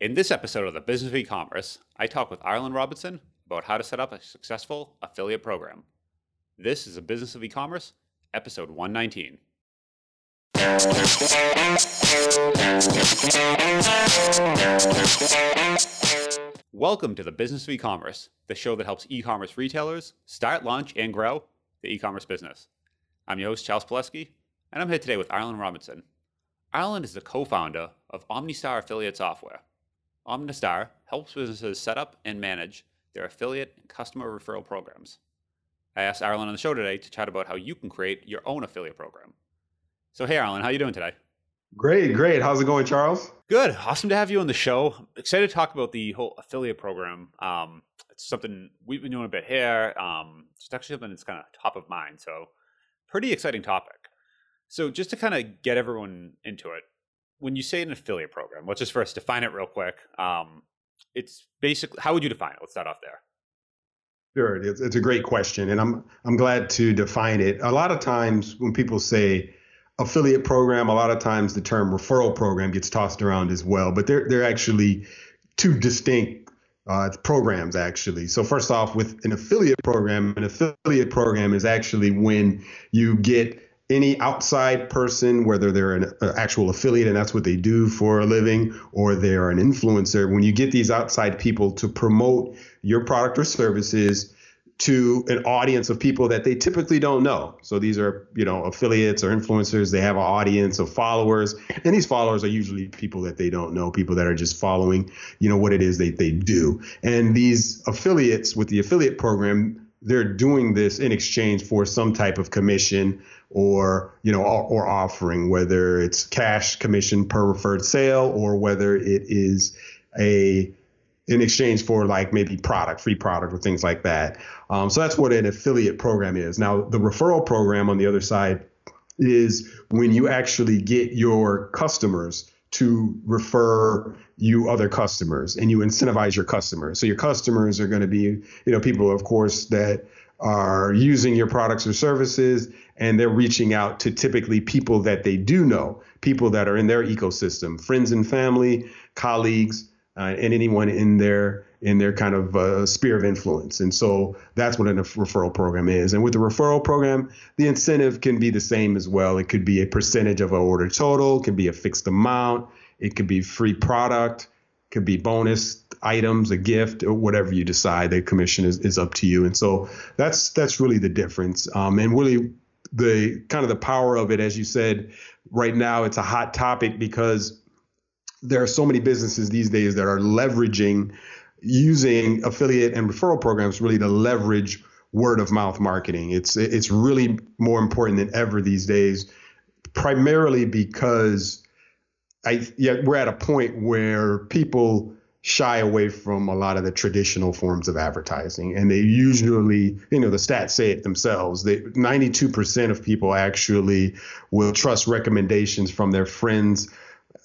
In this episode of the Business of E-commerce, I talk with Arlen Robinson about how to set up a successful affiliate program. This is a Business of E-commerce, episode 119. Welcome to the Business of E-commerce, the show that helps e-commerce retailers start, launch, and grow the e-commerce business. I'm your host, Charles Palleschi, and I'm here today with Arlen Robinson. Arlen is the co-founder of OmniStar Affiliate Software. OmniStar helps businesses set up and manage their affiliate and customer referral programs. I asked Arlen on the show today to chat about how you can create your own affiliate program. So, hey, Arlen, how you doing today? Great, great. How's it going, Charles? Good. Awesome to have you on the show. I'm excited to talk about the whole affiliate program. Um, it's something we've been doing a bit here. Um, it's actually something that's kind of top of mind. So, pretty exciting topic. So, just to kind of get everyone into it, when you say an affiliate program, let's just first define it real quick. Um, it's basically how would you define it? Let's start off there. Sure, it's, it's a great question, and I'm I'm glad to define it. A lot of times when people say affiliate program, a lot of times the term referral program gets tossed around as well, but they're they're actually two distinct uh, programs actually. So first off, with an affiliate program, an affiliate program is actually when you get any outside person, whether they're an, actual affiliate and that's what they do for a living, or they're an influencer, when you get these outside people to promote your product or services to an audience of people that they typically don't know. So these are, you know, affiliates or influencers. They have an audience of followers, and these followers are usually people that they don't know, people that are just following, you know, what it is they, they do. And these affiliates with the affiliate program, they're doing this in exchange for some type of commission or you know or, or, offering whether it's cash commission per referred sale or whether it is a in exchange for like maybe product free product or things like that. Um, so that's what an affiliate program is. Now the referral program on the other side is when you actually get your customers to refer you other customers and you incentivize your customers so your customers are going to be you know people of course that are using your products or services and they're reaching out to typically people that they do know, people that are in their ecosystem, friends and family, colleagues, uh, and anyone in their in their kind of uh, sphere of influence. And so that's what a referral program is. And with the referral program, the incentive can be the same as well. It could be a percentage of an order total, could be a fixed amount, it could be free product, could be bonus items, a gift, or whatever you decide. The commission is, is up to you. And so that's that's really the difference. Um, and really the kind of the power of it, as you said, right now it's a hot topic because there are so many businesses these days that are leveraging using affiliate and referral programs really to leverage word of mouth marketing. It's it's really more important than ever these days, primarily because I yeah, we're at a point where people shy away from a lot of the traditional forms of advertising and they usually you know the stats say it themselves they 92% of people actually will trust recommendations from their friends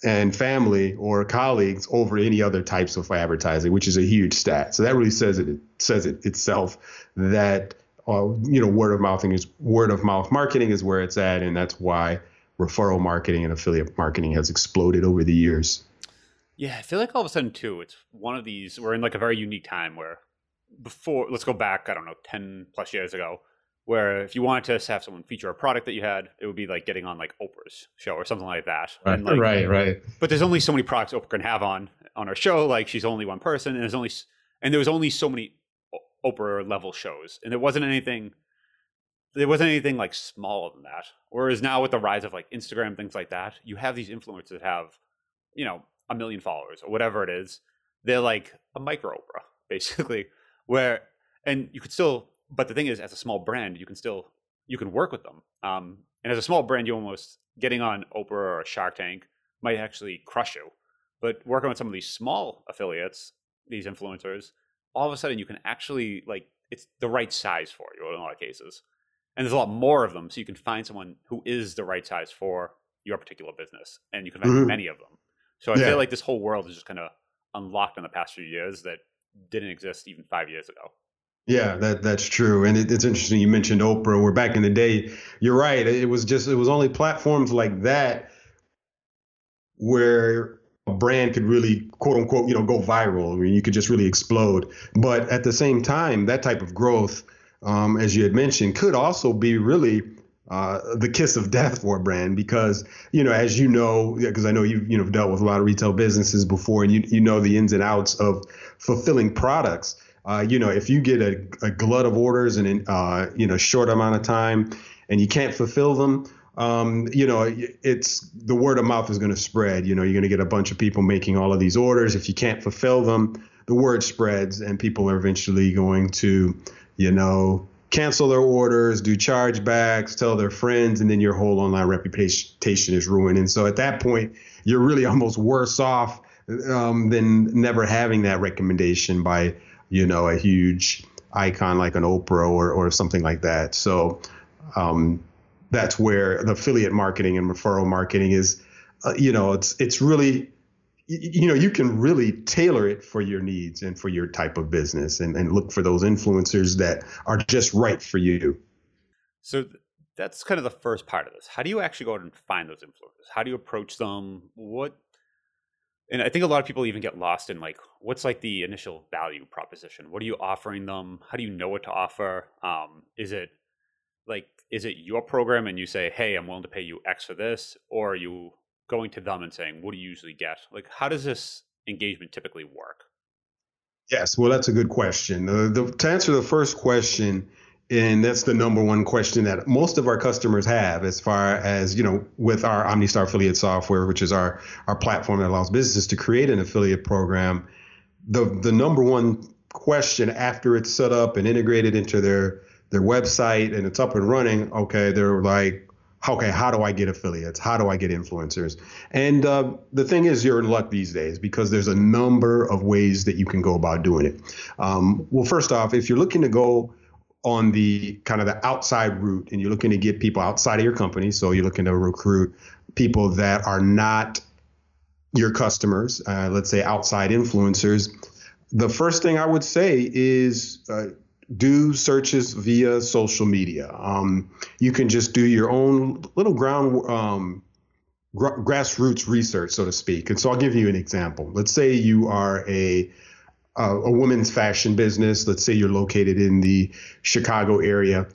and family or colleagues over any other types of advertising which is a huge stat. So that really says it, it says it itself that uh, you know word of mouth is word of mouth marketing is where it's at and that's why referral marketing and affiliate marketing has exploded over the years yeah, I feel like all of a sudden too, it's one of these. We're in like a very unique time where before, let's go back. I don't know, ten plus years ago, where if you wanted to have someone feature a product that you had, it would be like getting on like Oprah's show or something like that. Right, and like, right, right. But there's only so many products Oprah can have on on her show. Like she's only one person, and there's only and there was only so many Oprah level shows, and there wasn't anything. There wasn't anything like smaller than that. Whereas now with the rise of like Instagram things like that, you have these influencers that have, you know, a million followers or whatever it is, they're like a micro Oprah, basically. Where and you could still, but the thing is, as a small brand, you can still you can work with them. Um, and as a small brand, you almost getting on Oprah or Shark Tank might actually crush you. But working with some of these small affiliates, these influencers, all of a sudden you can actually like it's the right size for you in a lot of cases. And there's a lot more of them, so you can find someone who is the right size for your particular business, and you can find mm-hmm. many of them. So I yeah. feel like this whole world is just kind of unlocked in the past few years that didn't exist even five years ago. Yeah, that that's true, and it, it's interesting. You mentioned Oprah. We're back in the day. You're right. It was just it was only platforms like that where a brand could really quote unquote you know go viral. I mean, you could just really explode. But at the same time, that type of growth, um, as you had mentioned, could also be really uh, the kiss of death for a brand because you know as you know because I know you've you know dealt with a lot of retail businesses before and you you know the ins and outs of fulfilling products. Uh, you know if you get a, a glut of orders in uh, you know short amount of time and you can't fulfill them um, you know, it's the word of mouth is going to spread. You know, you're going to get a bunch of people making all of these orders. If you can't fulfill them, the word spreads, and people are eventually going to, you know, cancel their orders, do chargebacks, tell their friends, and then your whole online reputation is ruined. And so at that point, you're really almost worse off um, than never having that recommendation by, you know, a huge icon like an Oprah or, or something like that. So, um, that's where the affiliate marketing and referral marketing is uh, you know it's it's really you know you can really tailor it for your needs and for your type of business and, and look for those influencers that are just right for you. So that's kind of the first part of this. How do you actually go out and find those influencers? How do you approach them? What and i think a lot of people even get lost in like what's like the initial value proposition? What are you offering them? How do you know what to offer? Um, is it like is it your program and you say hey i'm willing to pay you x for this or are you going to them and saying what do you usually get? Like how does this engagement typically work? Yes well that's a good question. The, to answer the first question and that's the number one question that most of our customers have as far as you know with our omnistar affiliate software which is our our platform that allows businesses to create an affiliate program the the number one question after it's set up and integrated into their their website and it's up and running, okay, they're like, okay, how do I get affiliates? How do I get influencers? And uh, the thing is, you're in luck these days because there's a number of ways that you can go about doing it. Um, well, first off, if you're looking to go on the kind of the outside route and you're looking to get people outside of your company, so you're looking to recruit people that are not your customers, uh, let's say outside influencers, the first thing I would say is uh, do searches via social media. Um, you can just do your own little ground um, gr- grassroots research, so to speak. And so I'll give you an example. Let's say you are a uh, a women's fashion business. Let's say you're located in the Chicago area,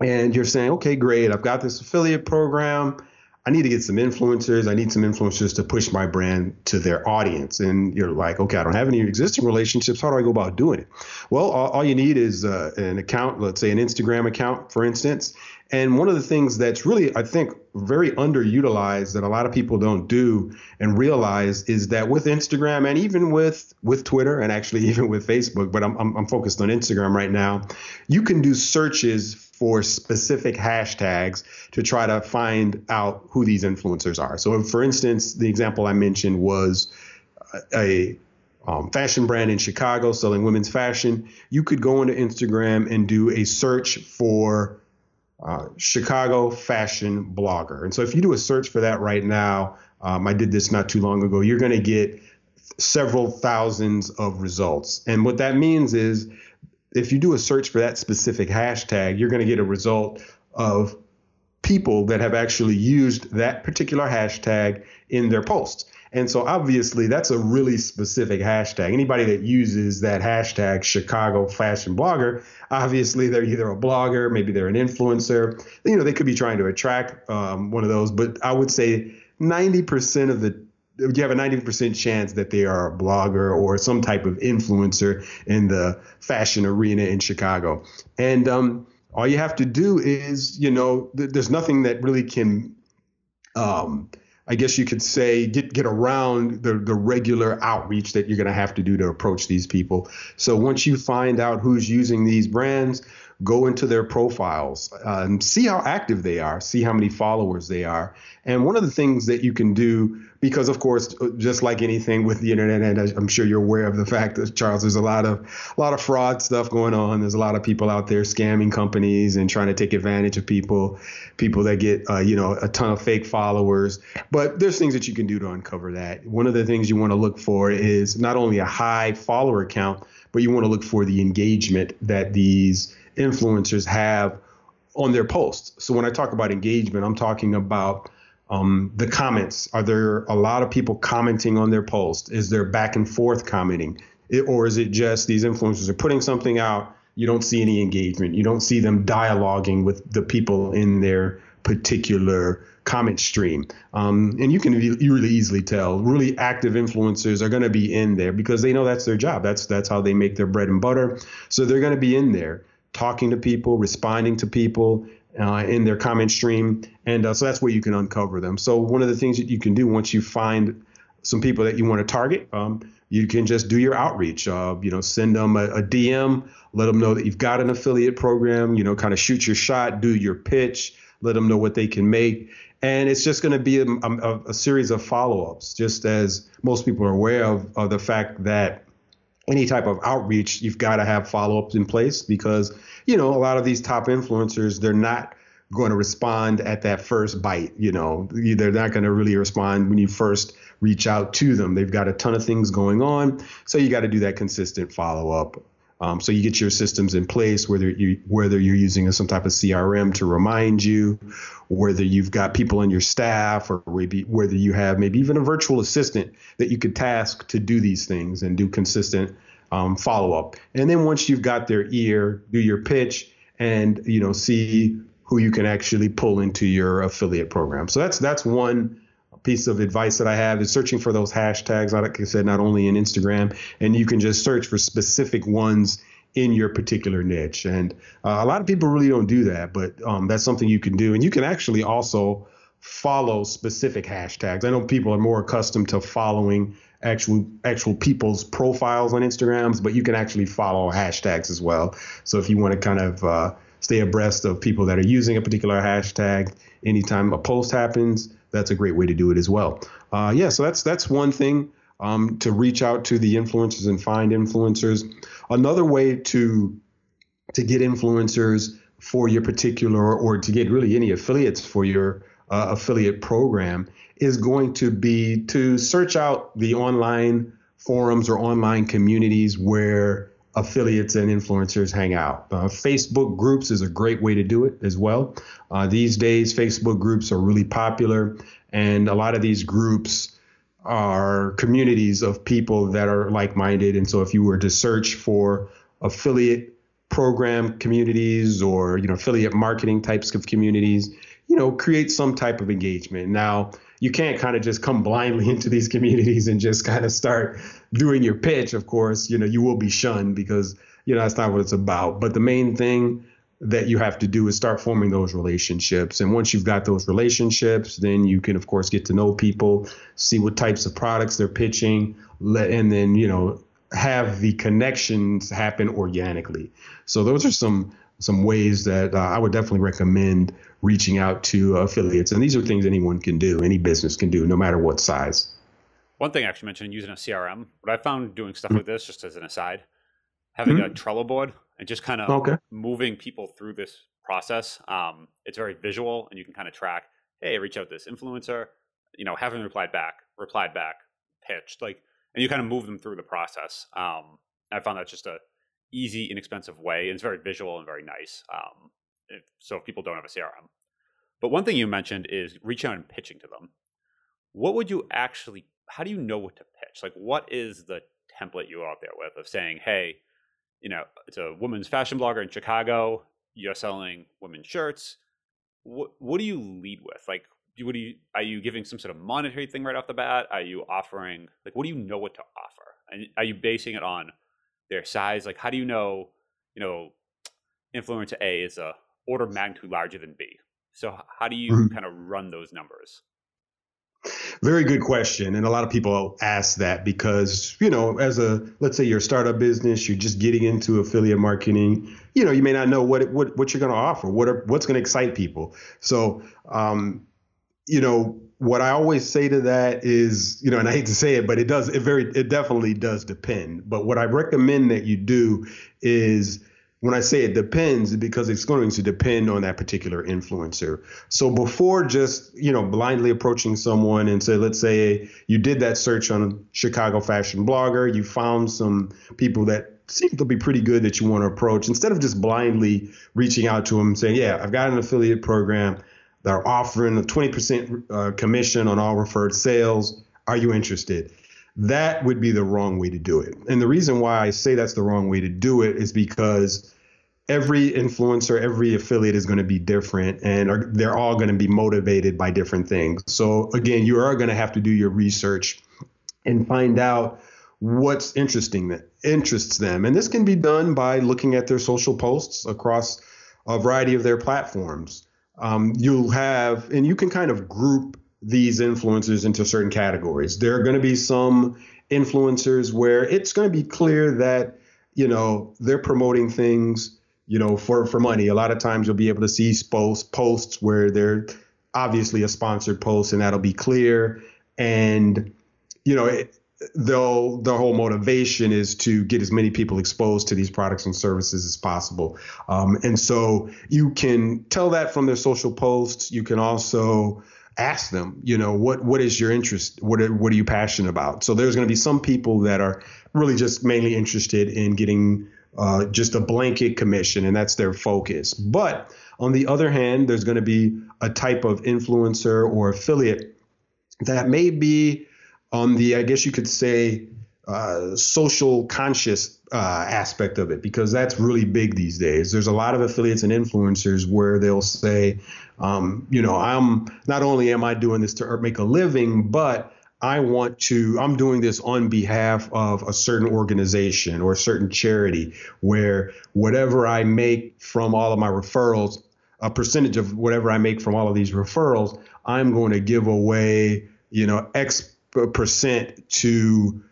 and you're saying, okay, great, I've got this affiliate program. I need to get some influencers. I need some influencers to push my brand to their audience. And you're like, okay, I don't have any existing relationships. How do I go about doing it? Well, all, all you need is uh, an account, let's say an Instagram account, for instance. And one of the things that's really, I think, very underutilized that a lot of people don't do and realize is that with Instagram and even with with Twitter and actually even with Facebook, but I'm, I'm, I'm focused on Instagram right now, you can do searches for specific hashtags to try to find out who these influencers are. So, for instance, the example I mentioned was a um, fashion brand in Chicago selling women's fashion. You could go into Instagram and do a search for uh, Chicago fashion blogger. And so, if you do a search for that right now, um, I did this not too long ago, you're going to get several thousands of results. And what that means is if you do a search for that specific hashtag, you're going to get a result of people that have actually used that particular hashtag in their posts. And so obviously that's a really specific hashtag. Anybody that uses that hashtag Chicago fashion blogger, obviously they're either a blogger, maybe they're an influencer. You know, they could be trying to attract um, one of those, but I would say 90% of the you have a 90% chance that they are a blogger or some type of influencer in the fashion arena in Chicago. And um, all you have to do is, you know, th- there's nothing that really can, um, I guess you could say, get get around the the regular outreach that you're going to have to do to approach these people. So once you find out who's using these brands, go into their profiles and see how active they are, see how many followers they are. And one of the things that you can do, because of course, uh, just like anything with the internet, and I'm sure you're aware of the fact that Charles, there's a lot of a lot of fraud stuff going on. There's a lot of people out there scamming companies and trying to take advantage of people, people that get uh, you know a ton of fake followers. But there's things that you can do to uncover that. One of the things you want to look for is not only a high follower count, but you want to look for the engagement that these influencers have on their posts. So when I talk about engagement, I'm talking about Um, the comments are there a lot of people commenting on their post? Is there back and forth commenting, it, or is it just these influencers are putting something out? You don't see any engagement. You don't see them dialoguing with the people in their particular comment stream. Um, and you can really easily tell really active influencers are going to be in there because they know that's their job. That's that's how they make their bread and butter. So they're going to be in there talking to people, responding to people uh, in their comment stream, and uh, so that's where you can uncover them. So one of the things that you can do once you find some people that you want to target. Um, you can just do your outreach. Uh, you know, send them a, a, DM, let them know that you've got an affiliate program. You know, kind of shoot your shot, do your pitch, let them know what they can make, and it's just going to be a, a, a, series of follow-ups. Just as most people are aware of, of the fact that any type of outreach, you've got to have follow-ups in place because you know a lot of these top influencers, they're not going to respond at that first bite. You know, they're not going to really respond when you first reach out to them. They've got a ton of things going on, so you got to do that consistent follow up. Um, so you get your systems in place, whether you whether you're using some type of CRM to remind you, whether you've got people on your staff, or maybe whether you have maybe even a virtual assistant that you could task to do these things and do consistent um, follow up. And then once you've got their ear, do your pitch and you know see who you can actually pull into your affiliate program. So that's that's one piece of advice that I have is searching for those hashtags, like I said, not only in Instagram, and you can just search for specific ones in your particular niche. And uh, a lot of people really don't do that, but um, that's something you can do. And you can actually also follow specific hashtags. I know people are more accustomed to following actual actual people's profiles on Instagrams, but you can actually follow hashtags as well. So if you want to kind of uh, stay abreast of people that are using a particular hashtag, anytime a post happens, that's a great way to do it as well. Uh, yeah, so that's that's one thing um, to reach out to the influencers and find influencers. Another way to to get influencers for your particular or to get really any affiliates for your uh, affiliate program is going to be to search out the online forums or online communities where affiliates and influencers hang out. Uh, Facebook groups is a great way to do it as well. Uh, these days, Facebook groups are really popular, and a lot of these groups are communities of people that are like minded. And so, if you were to search for affiliate program communities or you know affiliate marketing types of communities, you know, create some type of engagement. Now, you can't kind of just come blindly into these communities and just kind of start doing your pitch. Of course, you know, you will be shunned because, you know, that's not what it's about. But the main thing that you have to do is start forming those relationships. And once you've got those relationships, then you can, of course, get to know people, see what types of products they're pitching, let, and then, you know, have the connections happen organically. So those are some some ways that uh, I would definitely recommend reaching out to affiliates. And these are things anyone can do, any business can do, no matter what size. One thing I actually mentioned using a CRM, what I found doing stuff mm-hmm. like this, just as an aside, having mm-hmm. a Trello board and just kind of okay. moving people through this process. Um, it's very visual and you can kind of track, hey, reach out to this influencer, you know, having replied back, replied back, pitched, like, and you kind of move them through the process. Um, I found that just a easy, inexpensive way. And it's very visual and very nice. Um, if, so if people don't have a CRM. But one thing you mentioned is reaching out and pitching to them. What would you actually, how do you know what to pitch? Like, what is the template you out there with of saying, hey, you know, it's a women's fashion blogger in Chicago, you're selling women's shirts. What, what do you lead with? Like, what do you, are you giving some sort of monetary thing right off the bat? Are you offering, like, what do you know what to offer? And are you basing it on their size? Like, how do you know, you know, influencer A is a order of magnitude larger than B? So how do you mm-hmm. kind of run those numbers? Very good question. And a lot of people ask that because, you know, as a, let's say you're a startup business, you're just getting into affiliate marketing, you know, you may not know what, what, what you're going to offer, what are, what's going to excite people. So, um, you know, what I always say to that is, you know, and I hate to say it, but it does, it very, it definitely does depend. But what I recommend that you do is, when I say it depends, because it's going to depend on that particular influencer. So before just, you know, blindly approaching someone and say, let's say you did that search on Chicago fashion blogger, you found some people that seem to be pretty good that you want to approach, instead of just blindly reaching out to them saying, yeah, I've got an affiliate program that are offering a 20% uh, commission on all referred sales. Are you interested? That would be the wrong way to do it. And the reason why I say that's the wrong way to do it is because every influencer, every affiliate is going to be different and are, they're all going to be motivated by different things. So, again, you are going to have to do your research and find out what's interesting that interests them. And this can be done by looking at their social posts across a variety of their platforms. Um, you'll have, and you can kind of group these influencers into certain categories. There are going to be some influencers where it's going to be clear that, you know, they're promoting things, you know, for, for money. A lot of times you'll be able to see posts, posts where they're obviously a sponsored post and that'll be clear. And, you know, it, though the whole motivation is to get as many people exposed to these products and services as possible. Um, and so you can tell that from their social posts. You can also ask them, you know, what what is your interest? What are, what are you passionate about? So there's going to be some people that are really just mainly interested in getting uh, just a blanket commission, and that's their focus. But on the other hand, there's going to be a type of influencer or affiliate that may be on the, I guess you could say, uh, social conscious uh, aspect of it because that's really big these days. There's a lot of affiliates and influencers where they'll say, um, you know, I'm not only am I doing this to make a living, but I want to, I'm doing this on behalf of a certain organization or a certain charity where whatever I make from all of my referrals, a percentage of whatever I make from all of these referrals, I'm going to give away, you know, X percent to,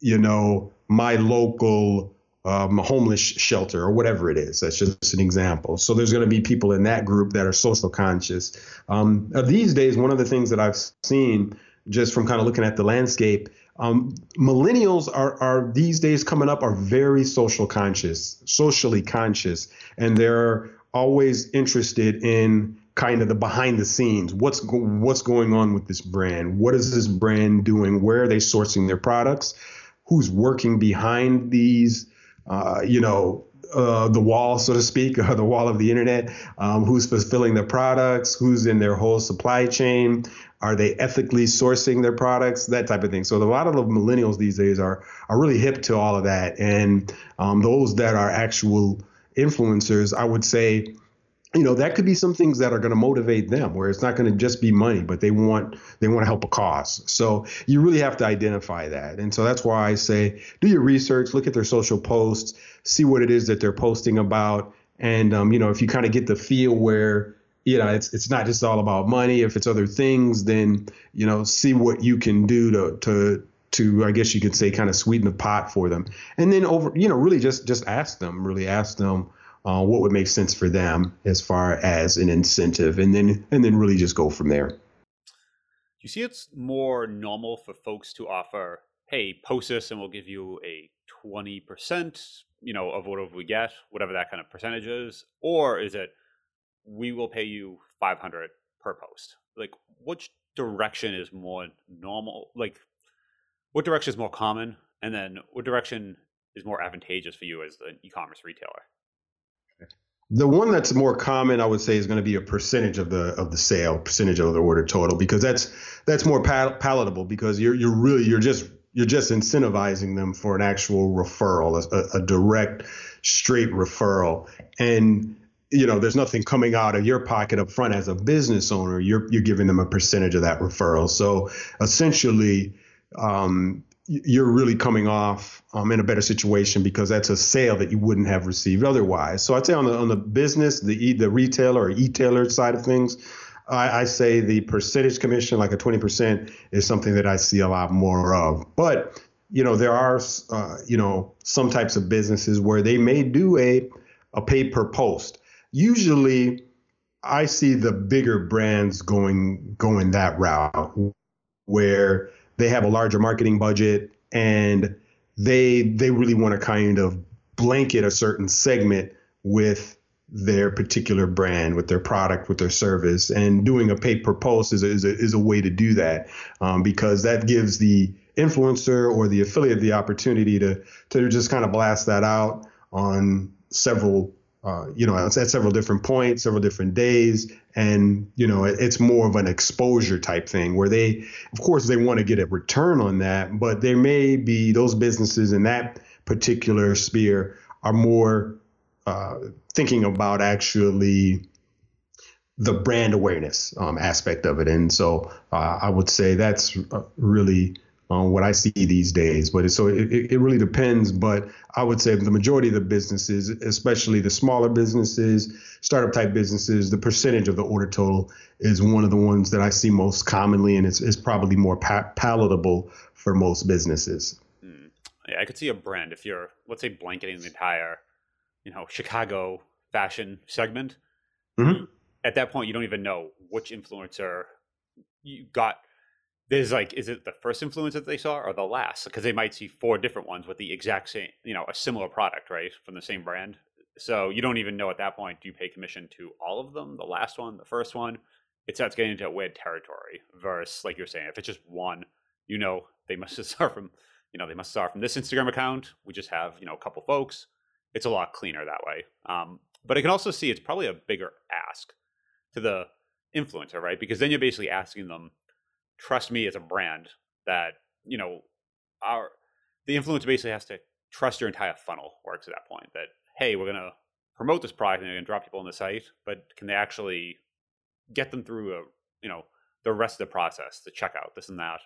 you know, my local um, homeless shelter or whatever it is. That's just an example. So there's going to be people in that group that are social conscious. Um, these days, one of the things that I've seen just from kind of looking at the landscape, um, millennials are, are these days coming up are very social conscious, socially conscious, and they're always interested in kind of the behind the scenes. What's go- what's going on with this brand? What is this brand doing? Where are they sourcing their products? Who's working behind these uh, you know uh, the wall so to speak or the wall of the internet? Um, who's fulfilling their products? Who's in their whole supply chain? Are they ethically sourcing their products? That type of thing. So a lot of the millennials these days are are really hip to all of that. And um, those that are actual influencers i would say you know that could be some things that are going to motivate them where it's not going to just be money but they want they want to help a cause. So you really have to identify that. And so that's why i say do your research look at their social posts see what it is that they're posting about. And um, you know if you kind of get the feel where you know it's it's not just all about money if it's other things then you know see what you can do to to to I guess you could say kind of sweeten the pot for them. And then over you know really just just ask them really ask them uh, what would make sense for them as far as an incentive, and then and then really just go from there. You see, it's more normal for folks to offer, "Hey, post this, and we'll give you a twenty percent, you know, of whatever we get, whatever that kind of percentage is," or is it, "We will pay you five hundred per post"? Like, which direction is more normal? Like, what direction is more common, and then what direction is more advantageous for you as an e-commerce retailer? The one that's more common, I would say, is going to be a percentage of the of the sale, percentage of the order total, because that's that's more pal- palatable because you're you're really you're just you're just incentivizing them for an actual referral, a, a direct, straight referral, and you know there's nothing coming out of your pocket up front as a business owner. You're you're giving them a percentage of that referral. So essentially, um, you're really coming off um, in a better situation because that's a sale that you wouldn't have received otherwise. So I'd say on the on the business, the the retailer or e-tailer side of things, I, I say the percentage commission, like a 20%, is something that I see a lot more of. But you know, there are uh, you know some types of businesses where they may do a a pay per post. Usually, I see the bigger brands going going that route where they have a larger marketing budget and they they really want to kind of blanket a certain segment with their particular brand, with their product, with their service, and doing a pay per post is a, is a, is a way to do that um, because that gives the influencer or the affiliate the opportunity to to just kind of blast that out on several uh, you know, it's at several different points, several different days, and you know, it, it's more of an exposure type thing where they, of course, they want to get a return on that, but there may be those businesses in that particular sphere are more uh, thinking about actually the brand awareness um, aspect of it, and so uh, I would say that's uh, really um, what I see these days. But it, so it, it really depends. But I would say the majority of the businesses, especially the smaller businesses, startup type businesses, the percentage of the order total is one of the ones that I see most commonly, and it's, it's probably more pa- palatable for most businesses. Mm. Yeah, I could see a brand if you're, let's say, blanketing the entire, you know, Chicago fashion segment. Mm-hmm. At that point, you don't even know which influencer you got there's like is it the first influence that they saw or the last? Because they might see four different ones with the exact same you know a similar product right from the same brand. So you don't even know at that point do you pay commission to all of them the last one the first one? It starts getting into a weird territory versus like you're saying if it's just one you know they must have start from you know they must start from this instagram account. We just have you know a couple folks. It's a lot cleaner that way. Um, but i can also see it's probably a bigger ask to the influencer right? Because then you're basically asking them trust me as a brand that you know our the influencer basically has to trust your entire funnel works at that point that hey we're to promote this product and they're to drop people on the site but can they actually get them through a you know the rest of the process the checkout this and that?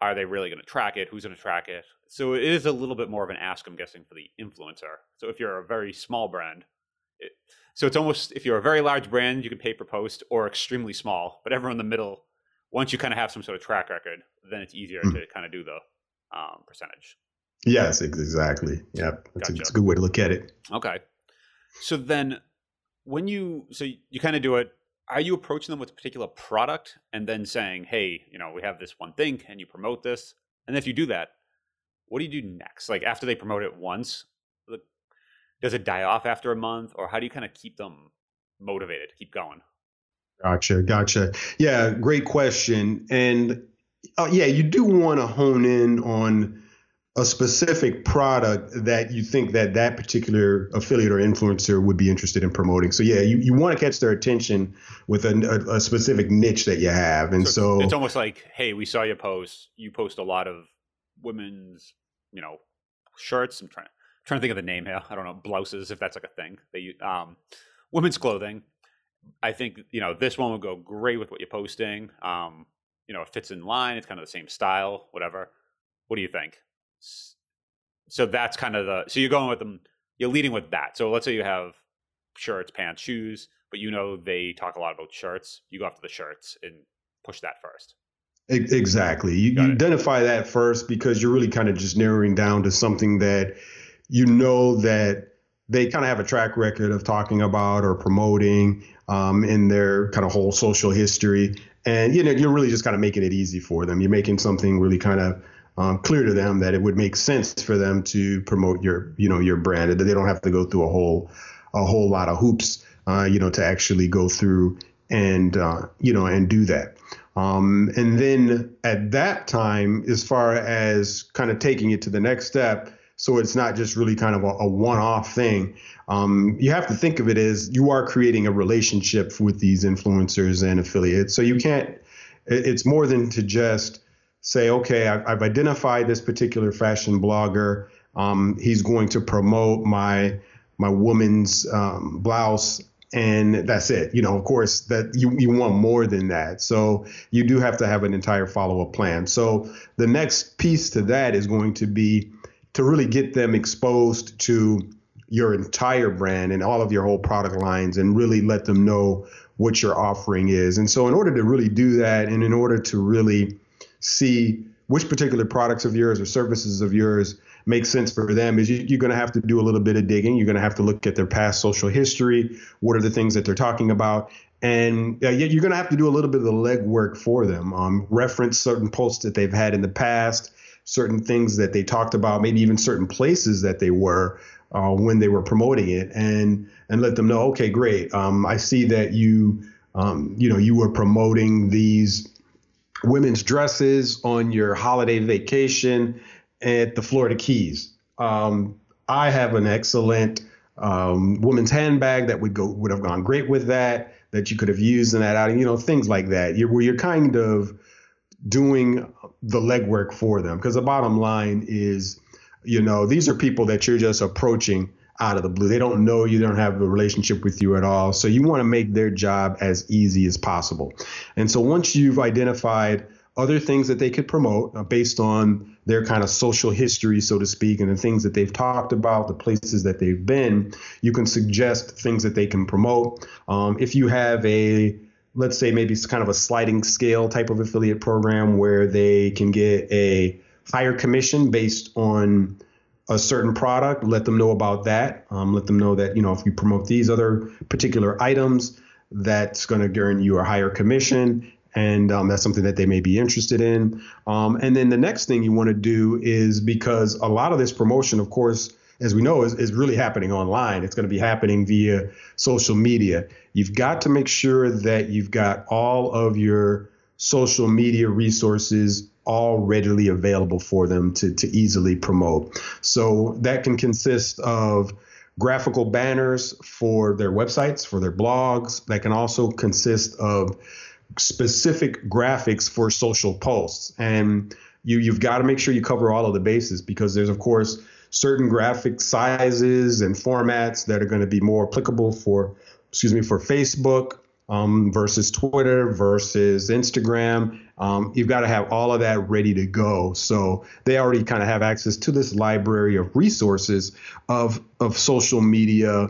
Are they really to track it? Who's to track it? So it is a little bit more of an ask i'm guessing for the influencer. So if you're a very small brand it, so it's almost if you're a very large brand you can pay per post or extremely small but everyone in the middle once you kind of have some sort of track record, then it's easier mm-hmm. to kind of do the um, percentage. Yes, exactly. Yep, it's, gotcha. a, a good way to look at it. Okay, so then when you so you kind of do it, are you approaching them with a particular product and then saying, "Hey, you know, we have this one thing, and you promote this?" And if you do that, what do you do next? Like after they promote it once, does it die off after a month, or how do you kind of keep them motivated to keep going? Gotcha, gotcha. Yeah, great question. And uh, yeah, you do want to hone in on a specific product that you think that that particular affiliate or influencer would be interested in promoting. So yeah, you, you want to catch their attention with a, a, a specific niche that you have. And so, so it's almost like, hey, we saw your post. You post a lot of women's, you know, shirts. I'm trying trying to think of the name here. I don't know blouses if that's like a thing. They um, women's clothing. I think you know this one would go great with what you're posting. Um, you know, it fits in line. It's kind of the same style, whatever. What do you think? So that's kind of the. So you're going with them. You're leading with that. So let's say you have shirts, pants, shoes, but you know they talk a lot about shirts. You go after the shirts and push that first. Exactly. You, you identify that first because you're really kind of just narrowing down to something that you know that they kind of have a track record of talking about or promoting um, in their kind of whole social history. And you know, you're really just kind of making it easy for them. You're making something really kind of um, clear to them that it would make sense for them to promote your, you know, your brand. That they don't have to go through a whole, a whole lot of hoops, uh, you know, to actually go through and, uh, you know, and do that. Um, and then at that time, as far as kind of taking it to the next step, so it's not just really kind of a, a one-off thing. Um, you have to think of it as you are creating a relationship with these influencers and affiliates. So you can't. It's more than to just say, okay, I've identified this particular fashion blogger. Um, he's going to promote my my woman's um, blouse and that's it. You know, of course, that you, you want more than that. So you do have to have an entire follow up plan. So the next piece to that is going to be to really get them exposed to your entire brand and all of your whole product lines and really let them know what your offering is. And so, in order to really do that, and in order to really see which particular products of yours or services of yours make sense for them, is you, are going to have to do a little bit of digging. You're going to have to look at their past social history. What are the things that they're talking about? And uh, you're going to have to do a little bit of the legwork for them. Um, reference certain posts that they've had in the past certain things that they talked about, maybe even certain places that they were uh, when they were promoting it, and and let them know, okay, great. Um, I see that you um, you know you were promoting these women's dresses on your holiday vacation at the Florida Keys. Um, I have an excellent um, woman's handbag that would go would have gone great with that that you could have used in that outing. You know, things like that. You're where you're kind of doing the legwork for them because the bottom line is, you know, these are people that you're just approaching out of the blue. They don't know you, they don't have a relationship with you at all. So you want to make their job as easy as possible. And so once you've identified other things that they could promote uh, based on their kind of social history, so to speak, and the things that they've talked about, the places that they've been, you can suggest things that they can promote. Um, if you have a let's say maybe it's kind of a sliding scale type of affiliate program where they can get a higher commission based on a certain product, let them know about that. Um, let them know that, you know, if you promote these other particular items, that's going to earn you a higher commission. And um, that's something that they may be interested in. Um, and then the next thing you want to do is because a lot of this promotion, of course, as we know, is, is really happening online. It's going to be happening via social media. You've got to make sure that you've got all of your social media resources all readily available for them to, to easily promote. So that can consist of graphical banners for their websites, for their blogs. That can also consist of specific graphics for social posts. And you, you've got to make sure you cover all of the bases because there's, of course, certain graphic sizes and formats that are going to be more applicable for, excuse me, for Facebook um, versus Twitter versus Instagram. Um, you've got to have all of that ready to go. So they already kind of have access to this library of resources of of social media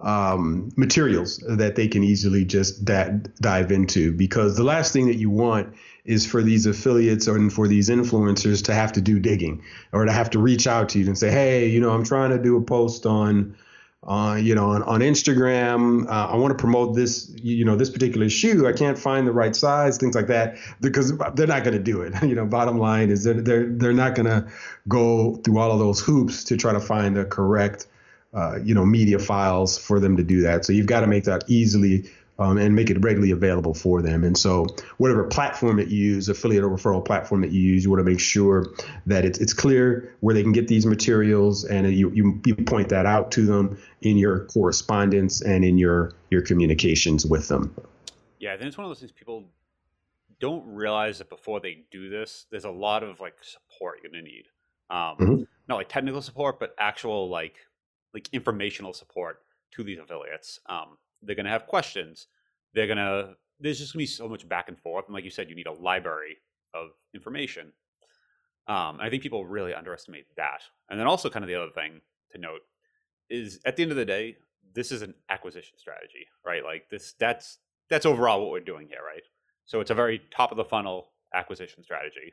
um, materials that they can easily just da- dive into. Because the last thing that you want is for these affiliates and for these influencers to have to do digging or to have to reach out to you and say, hey, you know, I'm trying to do a post on uh, you know, on, on Instagram, uh, I want to promote this, you know, this particular shoe. I can't find the right size, things like that, because they're not going to do it. you know, bottom line is they're they're, they're not going to go through all of those hoops to try to find the correct, uh, you know, media files for them to do that. So you've got to make that easily um, and make it readily available for them. And so, whatever platform that you use, affiliate or referral platform that you use, you want to make sure that it's, it's clear where they can get these materials, and you, you, you point that out to them in your correspondence and in your your communications with them. Yeah, then it's one of those things people don't realize that before they do this, there's a lot of like support you're gonna need. Um, mm-hmm. Not like technical support, but actual like like informational support to these affiliates. Um, they're going to have questions. They're going to, there's just going to be so much back and forth. And like you said, you need a library of information. Um, I think people really underestimate that. And then also, kind of the other thing to note is at the end of the day, this is an acquisition strategy, right? Like this, that's that's overall what we're doing here, right? So it's a very top of the funnel acquisition strategy.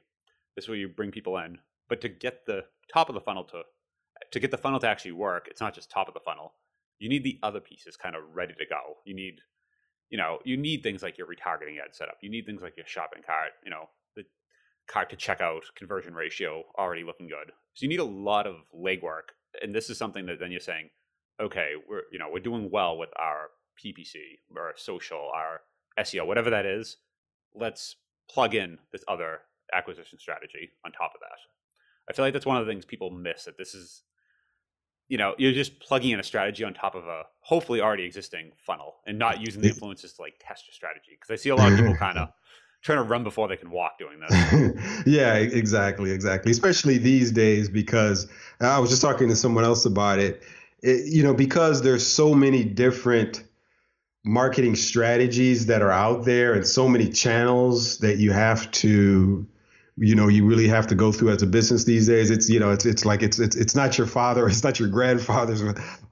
This is where you bring people in, but to get the top of the funnel to to get the funnel to actually work, it's not just top of the funnel you need the other pieces kind of ready to go. You need, you know, you need things like your retargeting ad setup. You need things like your shopping cart, you know, the cart to checkout conversion ratio already looking good. So you need a lot of legwork. And this is something that then you're saying, okay, we're, you know, we're doing well with our PPC, our social, our SEO, whatever that is. Let's plug in this other acquisition strategy on top of that. I feel like that's one of the things people miss that this is you know you're just plugging in a strategy on top of a hopefully already existing funnel and not using the influences to like test your strategy because i see a lot of people kind of trying to run before they can walk doing this. Yeah exactly exactly especially these days because i was just talking to someone else about it, it you know because there's so many different marketing strategies that are out there and so many channels that you have to you know you really have to go through as a business these days. It's you know it's it's like it's it's it's not your father it's not your grandfather's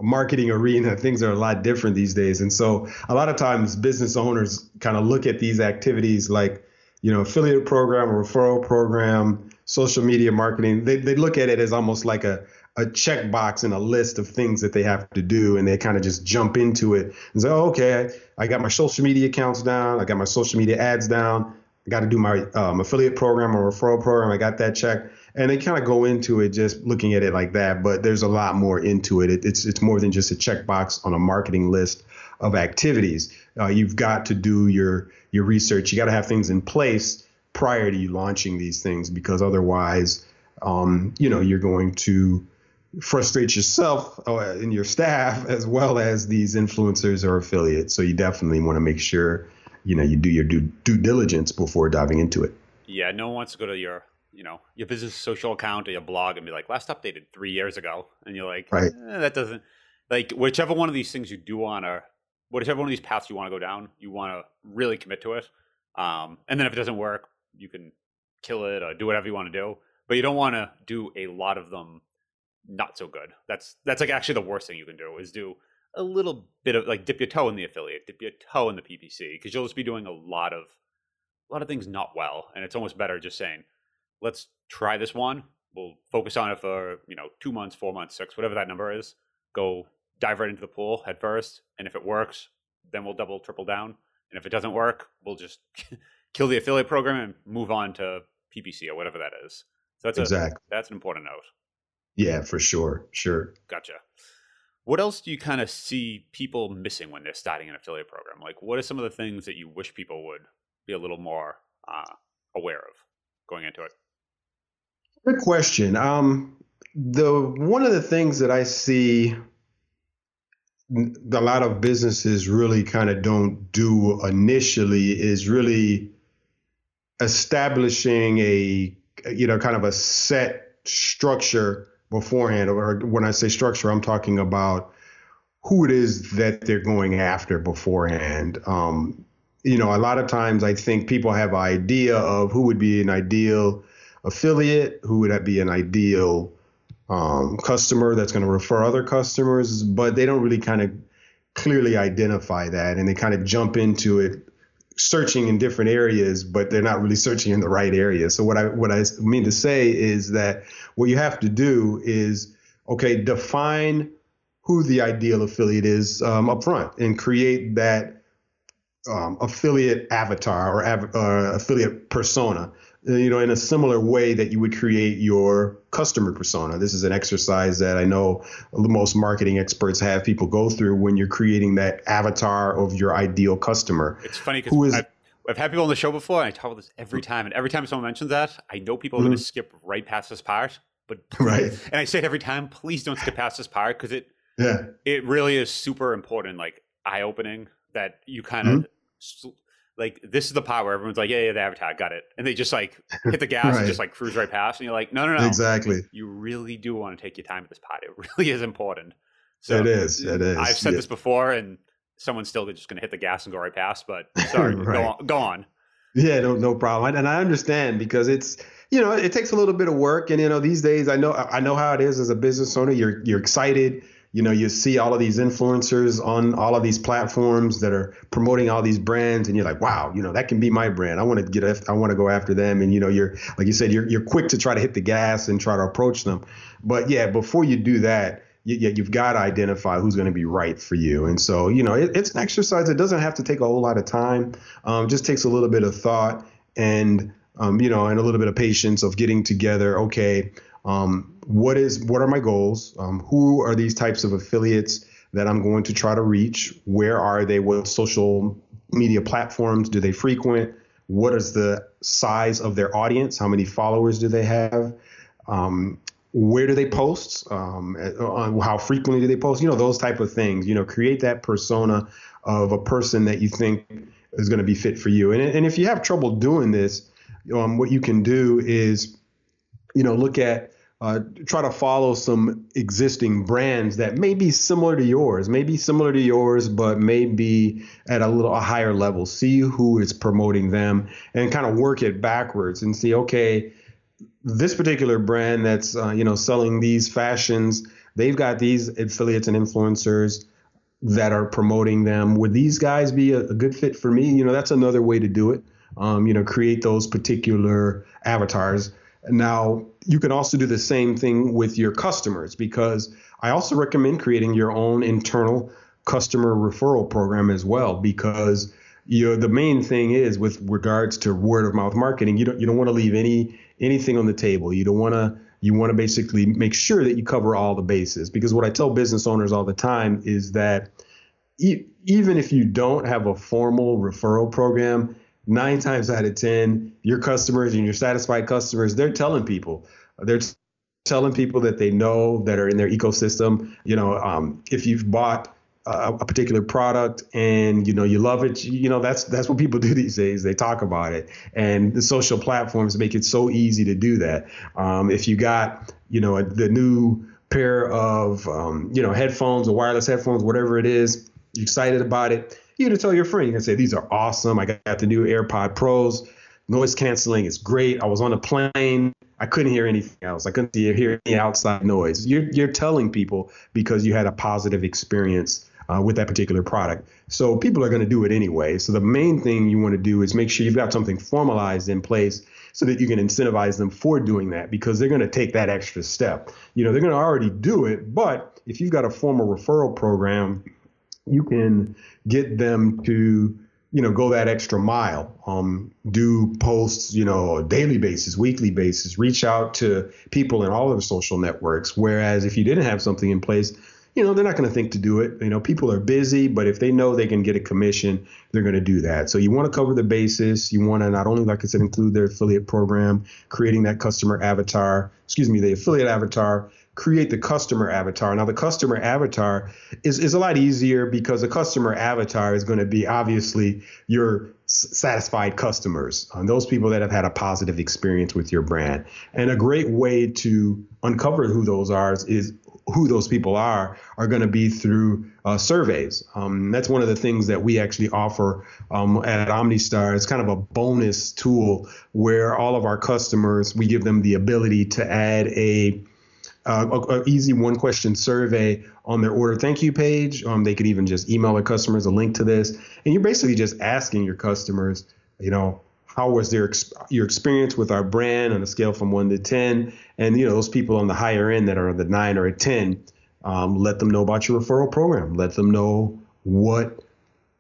marketing arena. Things are a lot different these days. And so a lot of times business owners kind of look at these activities like you know affiliate program or referral program social media marketing. They, they look at it as almost like a a checkbox and a list of things that they have to do, and they kind of just jump into it and say, oh, "Okay, I got my social media accounts down, I got my social media ads down, I got to do my um, affiliate program or referral program. I got that check, and they kind of go into it just looking at it like that. But there's a lot more into it. it it's it's more than just a checkbox on a marketing list of activities. Uh, you've got to do your your research. You got to have things in place prior to you launching these things because otherwise, um, you know, you're going to frustrate yourself uh, and your staff as well as these influencers or affiliates. So you definitely want to make sure you know you do your due, due diligence before diving into it. Yeah, no one wants to go to your you know your business social account or your blog and be like last updated three years ago, and you're like, right. Eh, that doesn't like whichever one of these things you do want to whichever one of these paths you want to go down, you want to really commit to it. Um, and then if it doesn't work, you can kill it or do whatever you want to do. But you don't want to do a lot of them not so good. That's that's like actually the worst thing you can do is do a little bit of like dip your toe in the affiliate, dip your toe in the PPC because you'll just be doing a lot of a lot of things not well, and it's almost better just saying, let's try this one. We'll focus on it for you know two months, four months, six, whatever that number is. Go dive right into the pool head first, and if it works, then we'll double, triple down. And if it doesn't work, we'll just kill the affiliate program and move on to PPC or whatever that is. So that's exactly. a, that's an important note. Yeah, for sure. Sure. Gotcha. What else do you kind of see people missing when they're starting an affiliate program? Like, what are some of the things that you wish people would be a little more uh, aware of going into it? Good question. Um, the one of the things that I see a lot of businesses really kind of don't do initially is really establishing a you know kind of a set structure beforehand or when i say structure i'm talking about who it is that they're going after beforehand. Um, you know a lot of times i think people have an idea of who would be an ideal affiliate who would be an ideal um, customer that's going to refer other customers, but they don't really kind of clearly identify that and they kind of jump into it searching in different areas, but they're not really searching in the right area. So what I what I mean to say is that what you have to do is okay, define who the ideal affiliate is um, up front and create that um, affiliate avatar or av- uh, affiliate persona you know, in a similar way that you would create your customer persona. This is an exercise that I know most marketing experts have people go through when you're creating that avatar of your ideal customer. It's funny because I've, I've, had people on the show before, and I talk about this every time. And every time someone mentions that, I know people are mm-hmm. going to skip right past this part. But please, right, and I say it every time. Please don't skip past this part because it, yeah, it really is super important, like eye opening that you kind of. Mm-hmm like this is the power. Everyone's like, yeah, yeah, the avatar, got it, and they just like hit the gas right. and just like cruise right past, and you're like, no, no, no, exactly. You really do want to take your time at this part. It really is important. So it is. It is. I've said yeah. this before, and someone's still just going to hit the gas and go right past. But sorry, right. go on. Go on. Yeah, no, no problem. And I understand because it's you know it takes a little bit of work, and you know these days I know I know how it is as a business owner. You're you're excited you know you see all of these influencers on all of these platforms that are promoting all these brands and you're like wow you know that can be my brand. I want to get i want to go after them. And you know you're like you said you're, you're quick to try to hit the gas and try to approach them. But yeah before you do that you, you've got to identify who's going to be right for you. And so you know it, it's an exercise. It doesn't have to take a whole lot of time. Um, just takes a little bit of thought and um, you know and a little bit of patience of getting together okay um, what is what are my goals? Um, who are these types of affiliates that I'm going to try to reach? Where are they? What social media platforms do they frequent? What is the size of their audience? How many followers do they have? Um, where do they post? Um, how frequently do they post? You know, those type of things. You know, create that persona of a person that you think is going to be fit for you. And, and if you have trouble doing this, um, what you can do is, you know, look at uh, try to follow some existing brands that may be similar to yours, maybe similar to yours, but maybe at a little a higher level. See who is promoting them and kind of work it backwards and see, okay, this particular brand that's uh, you know selling these fashions, they've got these affiliates and influencers that are promoting them. Would these guys be a, a good fit for me? You know, that's another way to do it. Um, you know, create those particular avatars now, you can also do the same thing with your customers because I also recommend creating your own internal customer referral program as well because you know the main thing is with regards to word of mouth marketing you don't you don't want to leave any anything on the table. You don't want to you want to basically make sure that you cover all the bases because what I tell business owners all the time is that e- even if you don't have a formal referral program nine times out of 10, your customers and your satisfied customers, they're telling people, they're telling people that they know that are in their ecosystem. You know, um, if you've bought a, a, particular product and you know you love it, you know that's that's what people do these days. They talk about it, and the social platforms make it so easy to do that. Um, if you got you know the new pair of um, you know headphones or wireless headphones, whatever it is, you're excited about it. You can tell your friend. You can say these are awesome. I got the new AirPod Pros. Noise canceling is great. I was on a plane. I couldn't hear anything else. I couldn't hear any outside noise. You're you're telling people because you had a positive experience uh, with that particular product. So people are going to do it anyway. So the main thing you want to do is make sure you've got something formalized in place so that you can incentivize them for doing that because they're going to take that extra step. You know, they're going to already do it, but if you've got a formal referral program, you can get them to you know go that extra mile um, do posts you know daily basis weekly basis reach out to people in all of the social networks whereas if you didn't have something in place you know, they're not going to think to do it. You know, people are busy, but if they know they can get a commission, they're going to do that. So you want to cover the basis. You want to not only, like I said, include their affiliate program, creating that customer avatar, excuse me, the affiliate avatar, create the customer avatar. Now, the customer avatar is, is a lot easier because the customer avatar is going to be obviously your satisfied customers, uh, those people that have had a positive experience with your brand. And a great way to uncover who those are is who those people are are going to be through uh, surveys. Um, that's one of the things that we actually offer um, at OmniStar. It's kind of a bonus tool where all of our customers we give them the ability to add a uh, a, easy one question survey on their order thank you page. Um, they could even just email their customers a link to this, and you're basically just asking your customers, you know, how was their your experience with our brand on a scale from one to ten? And you know those people on the higher end that are the nine or a ten, um, let them know about your referral program. Let them know what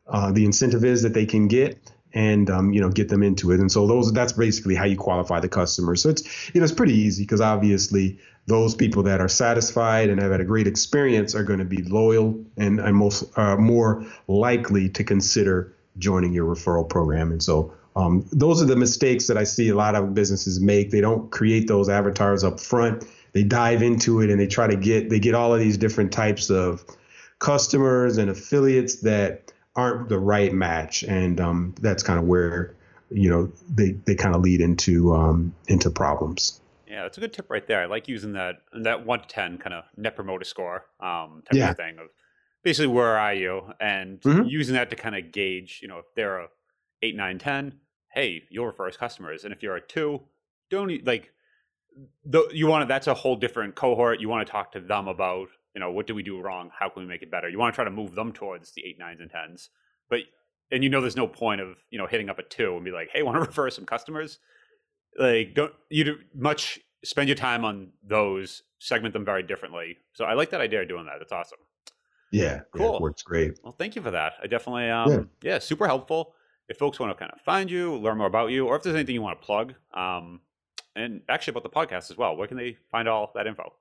uh, the incentive is that they can get, and um, you know get them into it. And so those that's basically how you qualify the customer. So it's you know it's pretty easy because obviously those people that are satisfied and have had a great experience are going to be loyal and, and most uh, more likely to consider joining your referral program. And so um, those are the mistakes that I see a lot of businesses make. They don't create those avatars up front. They dive into it and they try to get they get all of these different types of customers and affiliates that aren't the right match, and um, that's kind of where you know they they kind of lead into um, into problems. Yeah, that's a good tip right there. I like using that that one to ten kind of net promoter score um, type yeah. of thing of basically where are you and mm-hmm. using that to kind of gauge you know if they're a eight, nine, ten, hey, you'll refer as customers. And if you're a two, don't like the, you want to, that's a whole different cohort. You want to talk to them about, you know, what do we do wrong? How can we make it better? You want to try to move them towards the eight, nines, and tens. But and you know there's no point of, you know, hitting up a two and be like, hey, want to refer some customers? Like don't you do much spend your time on those, segment them very differently. So I like that idea of doing that. That's awesome. Yeah, cool. Yeah, works great. Well, thank you for that. I definitely, um, yeah. yeah, super helpful if folks want to kind of find you, learn more about you, or if there's anything you want to plug, um, and actually about the podcast as well, where can they find all that info?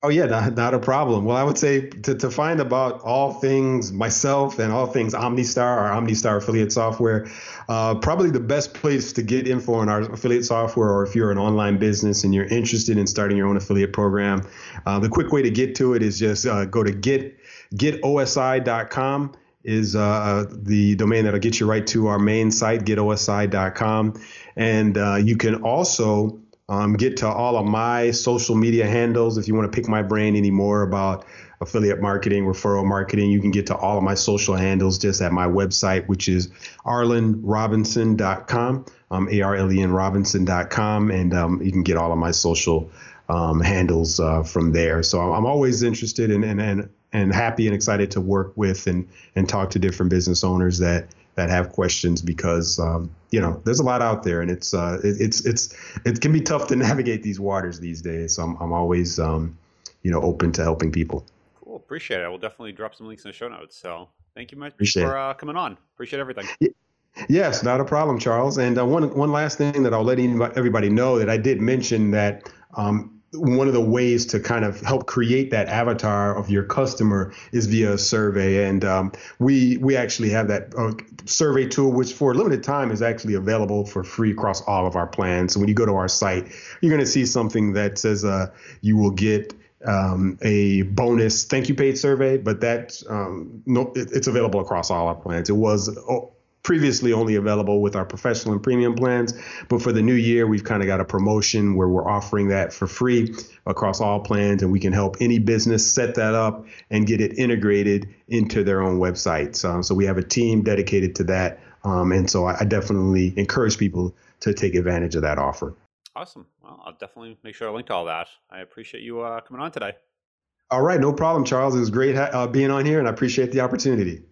Oh yeah, not, not a problem. Well, I would say to, to find about all things myself and all things OmniStar, our OmniStar affiliate software, uh, probably the best place to get info on our affiliate software, or if you're an online business and you're interested in starting your own affiliate program, uh, the quick way to get to it is just uh, go to get getosi.com is uh, the domain that'll get you right to our main site, getosi.com. And uh, you can also um, get to all of my social media handles if you want to pick my brain anymore about affiliate marketing, referral marketing. You can get to all of my social handles just at my website, which is arlenrobinson.com, um, A-R-L-E-N Robinson.com. And um, you can get all of my social um, handles uh, from there. So I'm always interested in, in, in and happy and excited to work with and and talk to different business owners that that have questions because um, you know there's a lot out there and it's uh, it, it's it's it can be tough to navigate these waters these days. So I'm I'm always um, you know open to helping people. Cool, appreciate it. I will definitely drop some links in the show notes. So thank you much appreciate for uh, coming on. Appreciate everything. Yeah. Yes, not a problem, Charles. And uh, one one last thing that I'll let everybody know that I did mention that um, one of the ways to kind of help create that avatar of your customer is via a survey, and um, we we actually have that uh, survey tool, which for a limited time is actually available for free across all of our plans. So when you go to our site, you're going to see something that says uh, you will get um, a bonus thank you paid survey, but that um, no, it, it's available across all our plans. It was oh, previously only available with our professional and premium plans. But for the new year, we've kind of got a promotion where we're offering that for free across all plans, and we can help any business set that up and get it integrated into their own websites. Um, so we have a team dedicated to that. Um, and so I, I definitely encourage people to take advantage of that offer. Awesome. Well, I'll definitely make sure to link to all that. I appreciate you uh, coming on today. All right, no problem, Charles. It was great ha- uh, being on here, and I appreciate the opportunity.